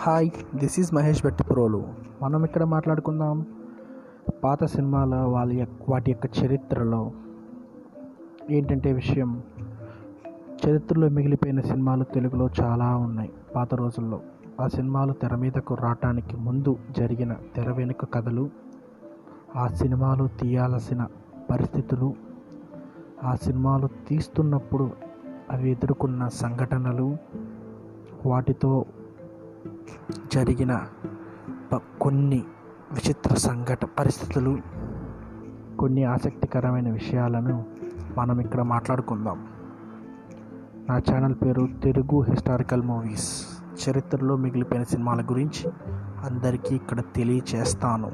Hi this is Mahesh Bhatti Prolu మనం ఇక్కడ మాట్లాడుకుందాం. పాత సినిమాల వాళ్ళ యొక్క వాటి యొక్క చరిత్రలో ఏంటంటే విషయం? చరిత్రలో మిగిలిపోయిన సినిమాలు తెలుగులో చాలా ఉన్నాయి. పాత రోజుల్లో ఆ సినిమాలు తెర మీదకు రావటానికి ముందు జరిగిన తెర వెనుక కథలు ఆ సినిమాలు తీయాల్సిన పరిస్థితులు ఆ సినిమాలు తీస్తున్నప్పుడు అవి ఎదుర్కొన్న సంఘటనలు వాటితో జరిగిన కొన్ని విచిత్ర సంఘట పరిస్థితులు కొన్ని ఆసక్తికరమైన విషయాలను మనం ఇక్కడ మాట్లాడుకుందాం నా ఛానల్ పేరు తెలుగు హిస్టారికల్ మూవీస్ చరిత్రలో మిగిలిపోయిన సినిమాల గురించి అందరికీ ఇక్కడ తెలియచేస్తాను